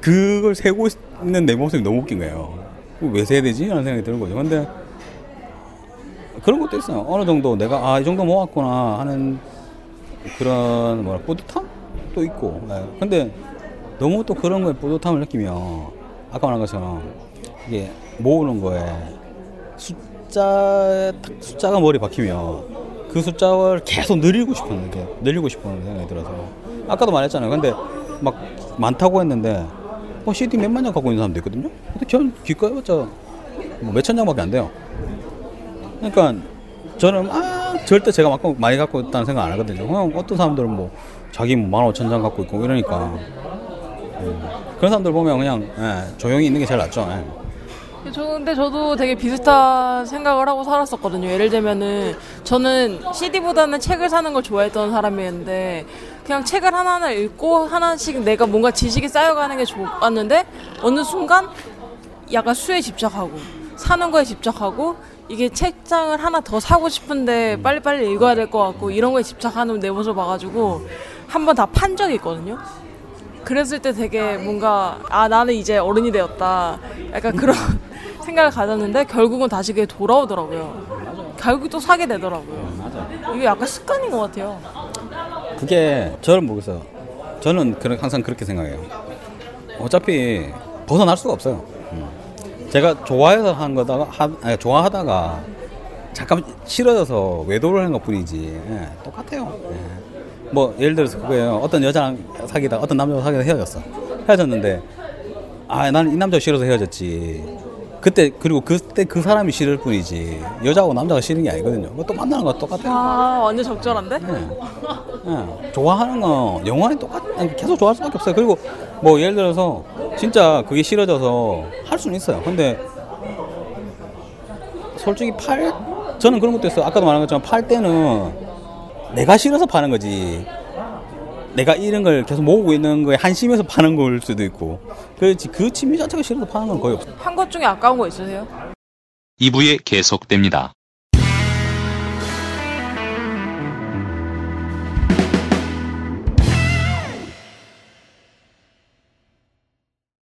그걸 세고 있는 내 모습이 너무 웃긴 거예요. 왜 세야 되지? 라는 생각이 드는 거죠. 근데 그런 것도 있어요. 어느 정도 내가 아 이 정도 모았구나 하는 그런 뭐라 뿌듯함도 있고. 예. 근데 너무 또 그런 거에 뿌듯함을 느끼면 아까 말한 것처럼 이게 모으는 거에 숫자 숫자가 머리 박히면 그 숫자를 계속 늘리고 싶은 게 늘리고 싶은 생각이 들어서 아까도 말했잖아요. 근데 막 많다고 했는데 뭐 CD 몇만 장 갖고 있는 사람도 있거든요. 근데 전 기껏 해봤자 뭐 몇천 장밖에 안 돼요. 그러니까 저는 아 절대 제가 막 많이 갖고 있다는 생각 안 하거든요. 그냥 어떤 사람들은 뭐 자기 뭐만 오천 장 갖고 있고 이러니까 음, 그런 사람들 보면 그냥 예, 조용히 있는 게 제일 낫죠. 예. 저 근데 저도 되게 비슷한 생각을 하고 살았었거든요. 예를 들면은 저는 CD보다는 책을 사는 걸 좋아했던 사람이었는데 그냥 책을 하나하나 읽고 하나씩 내가 뭔가 지식이 쌓여가는 게 좋았는데 어느 순간 약간 수에 집착하고 사는 거에 집착하고 이게 책장을 하나 더 사고 싶은데 빨리빨리 읽어야 될 것 같고 이런 거에 집착하는 내 모습을 봐가지고 한 번 다 판 적이 있거든요. 그랬을 때 되게 뭔가 아 나는 이제 어른이 되었다 약간 그런 *laughs* 생각을 가졌는데 결국은 다시 그게 돌아오더라고요. 결국 또 사게 되더라고요. 이게 약간 습관인 것 같아요. 그게 저는 모르겠어요. 저는 그런- 항상 그렇게 생각해요. 어차피 벗어날 수가 없어요. 음. 제가 좋아해서 한 거다가 하, 아니, 좋아하다가 잠깐 싫어져서 외도를 하는 것 뿐이지 예, 똑같아요. 예. 뭐 예를 들어서 그거예요. 어떤 여자랑 사귀다 어떤 남자랑 사귀다 헤어졌어. 헤어졌는데 아 나는 이 남자 싫어서 헤어졌지. 그때 그리고 그때 그 사람이 싫을 뿐이지 여자하고 남자가 싫은 게 아니거든요. 그거 또 만나는 거 똑같아요. 아 완전 적절한데? 예. 예. 좋아하는 거 영원히 똑같 계속 좋아할 수밖에 없어요. 그리고 뭐 예를 들어서 진짜 그게 싫어져서 할 수는 있어요. 근데 솔직히 팔 저는 그런 것도 있어요. 아까도 말한 것처럼 팔 때는 내가 싫어서 파는 거지. 내가 이런 걸 계속 모으고 있는 거에 한심해서 파는 걸 수도 있고. 그렇지 그 취미 자체가 싫어서 파는 건 거의 없어. 한것 중에 아까운 거 있으세요? 2부에 계속됩니다.